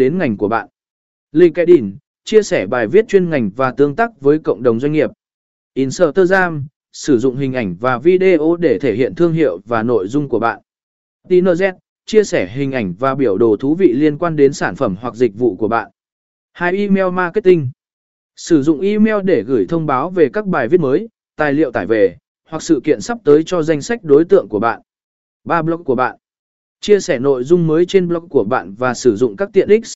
đến ngành của bạn. LinkedIn, chia sẻ bài viết chuyên ngành và tương tác với cộng đồng doanh nghiệp. Instagram, sử dụng hình ảnh và video để thể hiện thương hiệu và nội dung của bạn. TinerZ, chia sẻ hình ảnh và biểu đồ thú vị liên quan đến sản phẩm hoặc dịch vụ của bạn. Hai email marketing. Sử dụng email để gửi thông báo về các bài viết mới, tài liệu tải về, hoặc sự kiện sắp tới cho danh sách đối tượng của bạn. Ba blog của bạn. Chia sẻ nội dung mới trên blog của bạn và sử dụng các tiện ích